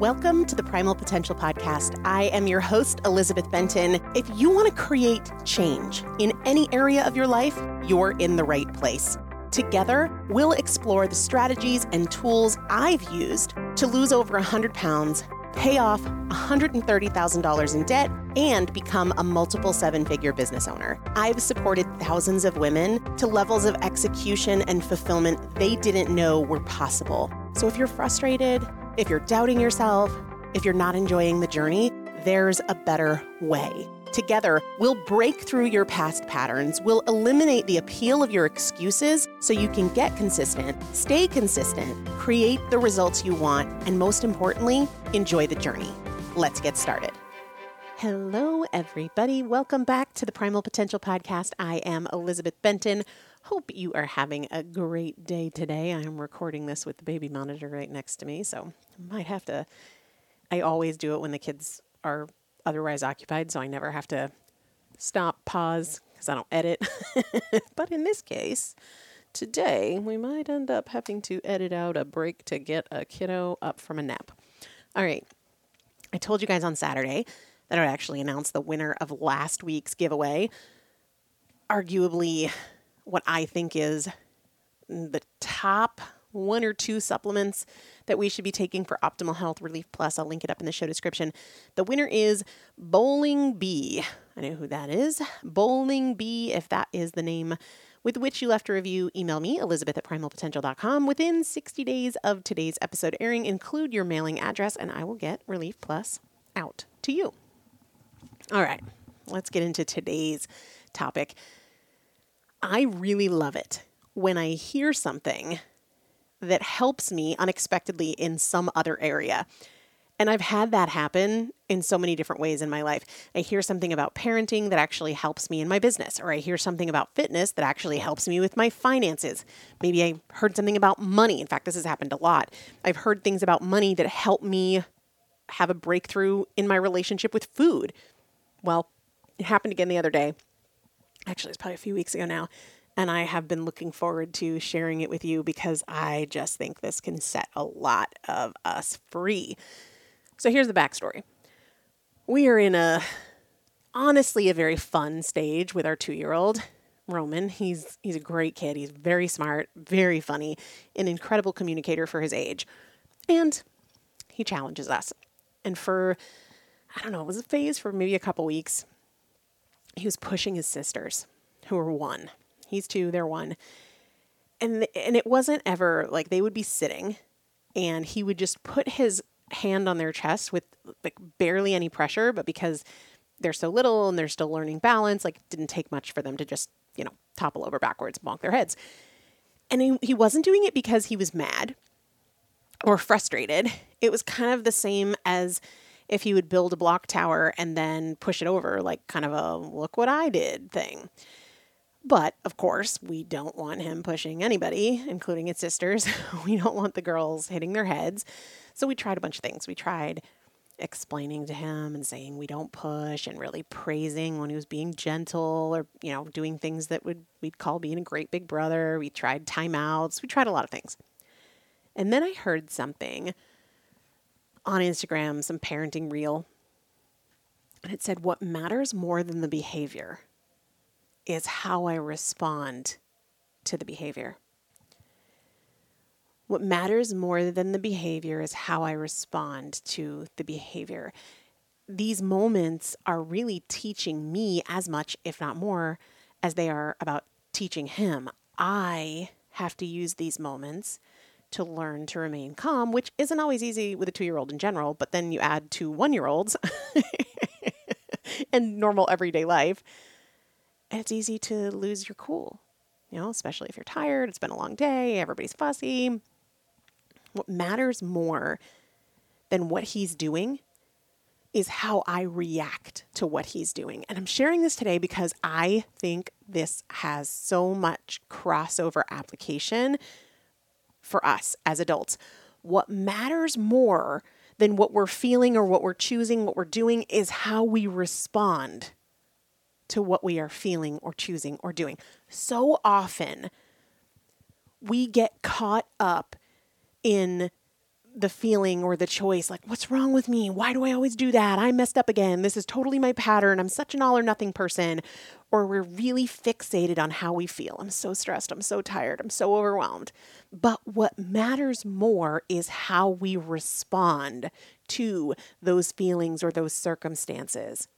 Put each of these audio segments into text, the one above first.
Welcome to the Primal Potential Podcast. I am your host, Elizabeth Benton. If you want to create change in any area of your life, you're in the right place. Together, we'll explore the strategies and tools I've used to lose over 100 pounds, pay off $130,000 in debt, and become a multiple seven figure business owner. I've supported thousands of women to levels of execution and fulfillment they didn't know were possible. So if you're frustrated, if you're doubting yourself, if you're not enjoying the journey, there's a better way. Together, we'll break through your past patterns, we'll eliminate the appeal of your excuses so you can get consistent, stay consistent, create the results you want, and most importantly, enjoy the journey. Let's get started. Hello, everybody. Welcome back to the Primal Potential Podcast. I am Elizabeth Benton. Hope you are having a great day today. I am recording this with the baby monitor right next to me, so I might have to. I always do it when the kids are otherwise occupied, so I never have to stop, pause, because I don't edit. but in this case, today we might end up having to edit out a break to get a kiddo up from a nap. All right. I told you guys on Saturday that I would actually announce the winner of last week's giveaway. Arguably, what I think is the top one or two supplements that we should be taking for optimal health relief plus. I'll link it up in the show description. The winner is bowling bee. I know who that is. Bowling bee if that is the name with which you left a review email me elizabeth at primalpotential.com within 60 days of today's episode airing include your mailing address and i will get relief plus out to you all right let's get into today's topic I really love it when I hear something that helps me unexpectedly in some other area. And I've had that happen in so many different ways in my life. I hear something about parenting that actually helps me in my business, or I hear something about fitness that actually helps me with my finances. Maybe I heard something about money. In fact, this has happened a lot. I've heard things about money that help me have a breakthrough in my relationship with food. Well, it happened again the other day actually, it's probably a few weeks ago now. And I have been looking forward to sharing it with you because I just think this can set a lot of us free. So here's the backstory we are in a honestly a very fun stage with our two year old Roman. He's he's a great kid. He's very smart, very funny, an incredible communicator for his age. And he challenges us. And for I don't know, it was a phase for maybe a couple weeks he was pushing his sisters, who were one. He's two, they're one. And and it wasn't ever like they would be sitting and he would just put his hand on their chest with like barely any pressure, but because they're so little and they're still learning balance, like it didn't take much for them to just, you know, topple over backwards, bonk their heads. And he, he wasn't doing it because he was mad or frustrated. It was kind of the same as if he would build a block tower and then push it over, like kind of a look what I did thing. But of course, we don't want him pushing anybody, including his sisters. we don't want the girls hitting their heads. So we tried a bunch of things. We tried explaining to him and saying we don't push and really praising when he was being gentle or you know doing things that would we'd call being a great big brother we tried timeouts we tried a lot of things and then i heard something on Instagram some parenting reel. And it said, What matters more than the behavior is how I respond to the behavior. What matters more than the behavior is how I respond to the behavior. These moments are really teaching me as much, if not more, as they are about teaching him. I have to use these moments to learn to remain calm, which isn't always easy with a two year old in general, but then you add two one year olds and normal everyday life, and it's easy to lose your cool, you know, especially if you're tired, it's been a long day, everybody's fussy. What matters more than what he's doing is how I react to what he's doing. And I'm sharing this today because I think this has so much crossover application for us as adults. What matters more than what we're feeling or what we're choosing, what we're doing, is how we respond to what we are feeling or choosing or doing. So often, we get caught up in the feeling or the choice like, what's wrong with me? Why do I always do that? I messed up again. This is totally my pattern. I'm such an all or nothing person. Or we're really fixated on how we feel. I'm so stressed. I'm so tired. I'm so overwhelmed. But what matters more is how we respond to those feelings or those circumstances.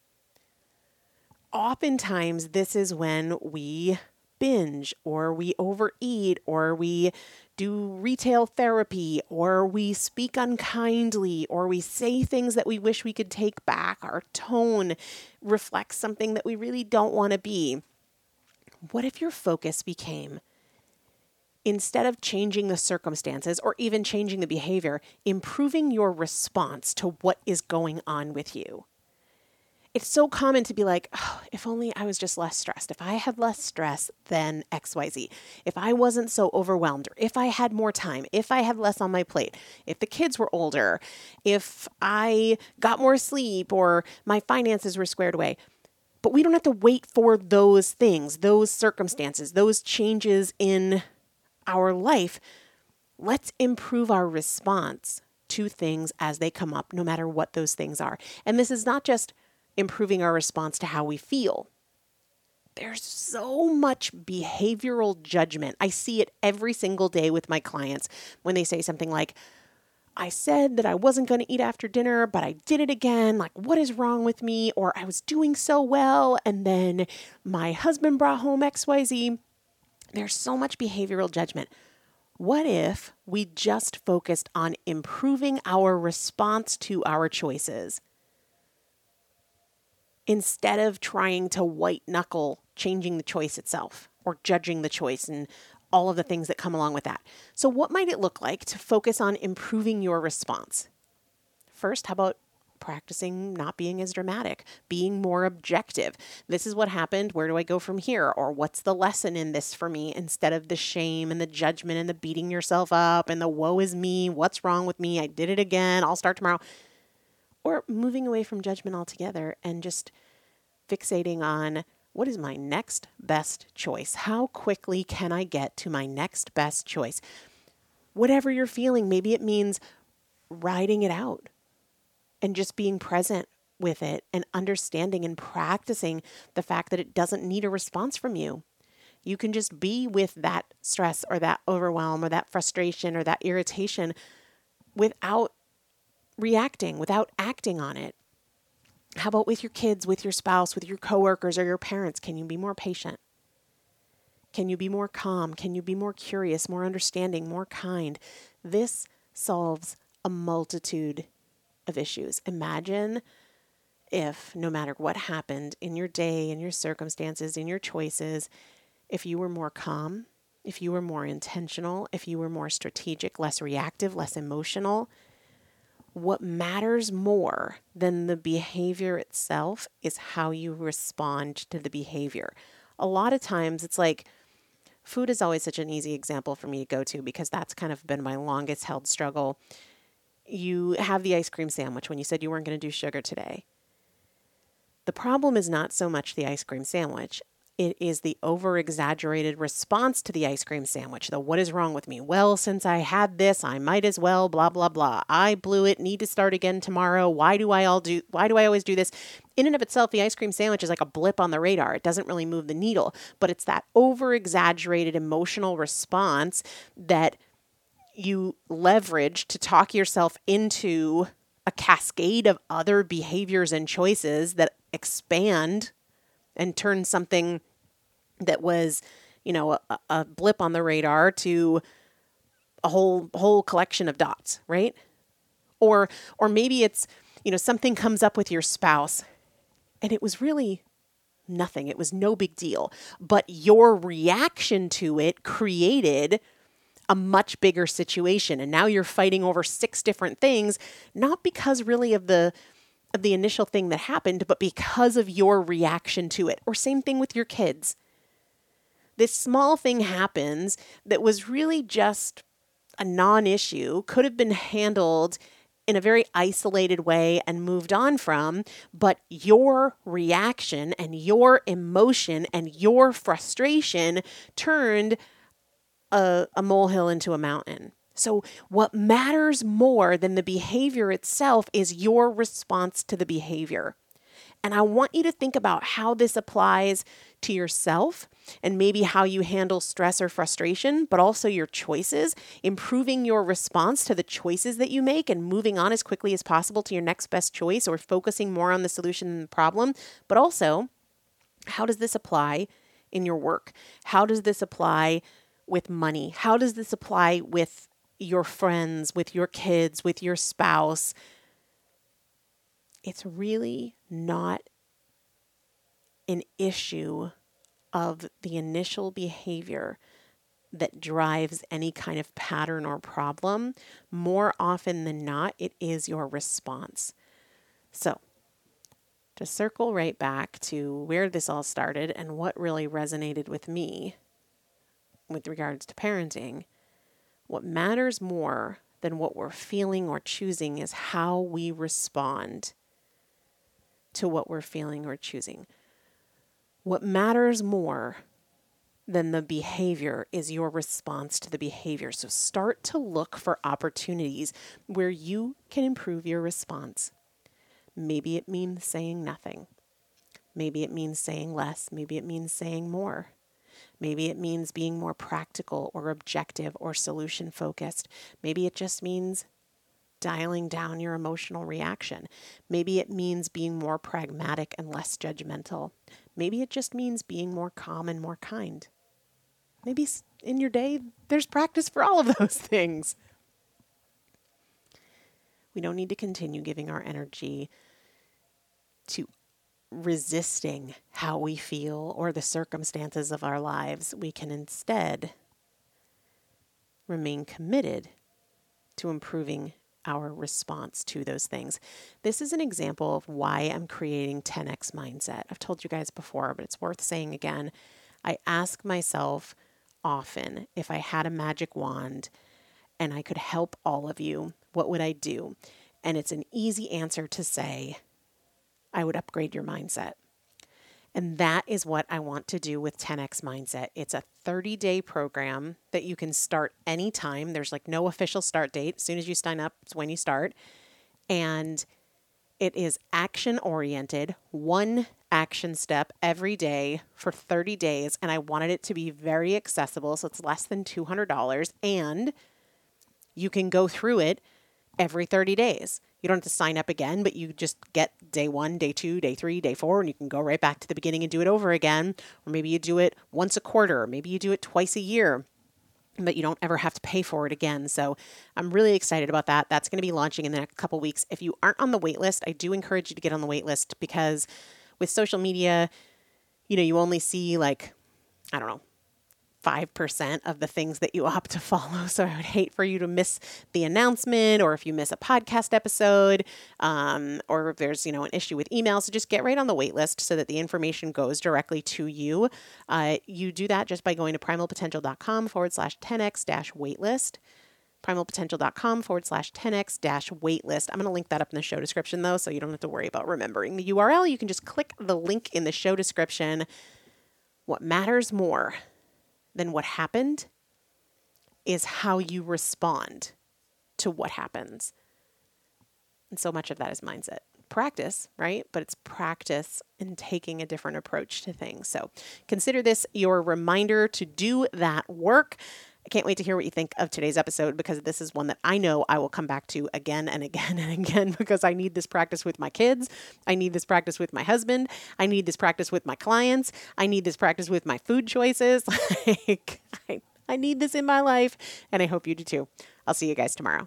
Oftentimes, this is when we binge or we overeat or we do retail therapy or we speak unkindly or we say things that we wish we could take back. Our tone reflects something that we really don't want to be. What if your focus became instead of changing the circumstances or even changing the behavior, improving your response to what is going on with you? It's so common to be like, oh, if only I was just less stressed. If I had less stress than XYZ, if I wasn't so overwhelmed, or if I had more time, if I had less on my plate, if the kids were older, if I got more sleep, or my finances were squared away. But we don't have to wait for those things, those circumstances, those changes in our life. Let's improve our response to things as they come up, no matter what those things are. And this is not just improving our response to how we feel. There's so much behavioral judgment. I see it every single day with my clients when they say something like, I said that I wasn't going to eat after dinner, but I did it again. Like, what is wrong with me? Or I was doing so well, and then my husband brought home XYZ. There's so much behavioral judgment. What if we just focused on improving our response to our choices? Instead of trying to white knuckle changing the choice itself or judging the choice and all of the things that come along with that. So, what might it look like to focus on improving your response? First, how about practicing not being as dramatic, being more objective. This is what happened. Where do I go from here? Or what's the lesson in this for me instead of the shame and the judgment and the beating yourself up and the woe is me. What's wrong with me? I did it again. I'll start tomorrow or moving away from judgment altogether and just fixating on what is my next best choice? How quickly can I get to my next best choice? Whatever you're feeling, maybe it means riding it out and just being present with it and understanding and practicing the fact that it doesn't need a response from you. You can just be with that stress or that overwhelm or that frustration or that irritation without reacting, without acting on it. How about with your kids, with your spouse, with your coworkers or your parents? Can you be more patient? Can you be more calm? Can you be more curious, more understanding, more kind? This solves a multitude of issues. Imagine if, no matter what happened in your day, in your circumstances, in your choices, if you were more calm, if you were more intentional, if you were more strategic, less reactive, less emotional, what matters more than the behavior itself is how you respond to the behavior. A lot of times it's like food is always such an easy example for me to go to because that's kind of been my longest held struggle. You have the ice cream sandwich when you said you weren't going to do sugar today. The problem is not so much the ice cream sandwich it is the over exaggerated response to the ice cream sandwich. The what is wrong with me? Well, since I had this, I might as well, blah, blah, blah. I blew it, need to start again tomorrow. Why do I all do, why do I always do this? In and of itself, the ice cream sandwich is like a blip on the radar. It doesn't really move the needle, but it's that over exaggerated emotional response that you leverage to talk yourself into a cascade of other behaviors and choices that expand and turn something that was, you know, a, a blip on the radar to a whole whole collection of dots, right? Or or maybe it's, you know, something comes up with your spouse and it was really nothing. It was no big deal, but your reaction to it created a much bigger situation and now you're fighting over six different things not because really of the of the initial thing that happened but because of your reaction to it or same thing with your kids this small thing happens that was really just a non issue, could have been handled in a very isolated way and moved on from, but your reaction and your emotion and your frustration turned a, a molehill into a mountain. So, what matters more than the behavior itself is your response to the behavior. And I want you to think about how this applies to yourself and maybe how you handle stress or frustration, but also your choices, improving your response to the choices that you make and moving on as quickly as possible to your next best choice or focusing more on the solution than the problem. But also, how does this apply in your work? How does this apply with money? How does this apply with your friends, with your kids, with your spouse? It's really not an issue of the initial behavior that drives any kind of pattern or problem, more often than not, it is your response. So, to circle right back to where this all started and what really resonated with me with regards to parenting, what matters more than what we're feeling or choosing is how we respond to what we're feeling or choosing. What matters more than the behavior is your response to the behavior. So start to look for opportunities where you can improve your response. Maybe it means saying nothing. Maybe it means saying less. Maybe it means saying more. Maybe it means being more practical or objective or solution focused. Maybe it just means dialing down your emotional reaction. Maybe it means being more pragmatic and less judgmental. Maybe it just means being more calm and more kind. Maybe in your day, there's practice for all of those things. We don't need to continue giving our energy to resisting how we feel or the circumstances of our lives. We can instead remain committed to improving our response to those things. This is an example of why I'm creating 10x mindset. I've told you guys before, but it's worth saying again. I ask myself often if I had a magic wand and I could help all of you, what would I do? And it's an easy answer to say, I would upgrade your mindset. And that is what I want to do with 10x Mindset. It's a 30 day program that you can start anytime. There's like no official start date. As soon as you sign up, it's when you start. And it is action oriented, one action step every day for 30 days. And I wanted it to be very accessible. So it's less than $200. And you can go through it every 30 days. You don't have to sign up again, but you just get day one, day two, day three, day four, and you can go right back to the beginning and do it over again. Or maybe you do it once a quarter, or maybe you do it twice a year but you don't ever have to pay for it again. So I'm really excited about that. That's going to be launching in the next couple weeks. If you aren't on the wait list, I do encourage you to get on the wait list because with social media, you know, you only see like, I don't know, 5% of the things that you opt to follow. So I would hate for you to miss the announcement or if you miss a podcast episode um, or if there's, you know, an issue with email. So just get right on the wait list so that the information goes directly to you. Uh, you do that just by going to primalpotential.com forward slash 10x dash waitlist primalpotential.com forward slash 10x dash waitlist. I'm going to link that up in the show description though, so you don't have to worry about remembering the URL. You can just click the link in the show description. What matters more than what happened is how you respond to what happens. And so much of that is mindset. Practice, right? But it's practice in taking a different approach to things. So consider this your reminder to do that work. Can't wait to hear what you think of today's episode because this is one that I know I will come back to again and again and again because I need this practice with my kids. I need this practice with my husband. I need this practice with my clients. I need this practice with my food choices. like, I, I need this in my life, and I hope you do too. I'll see you guys tomorrow.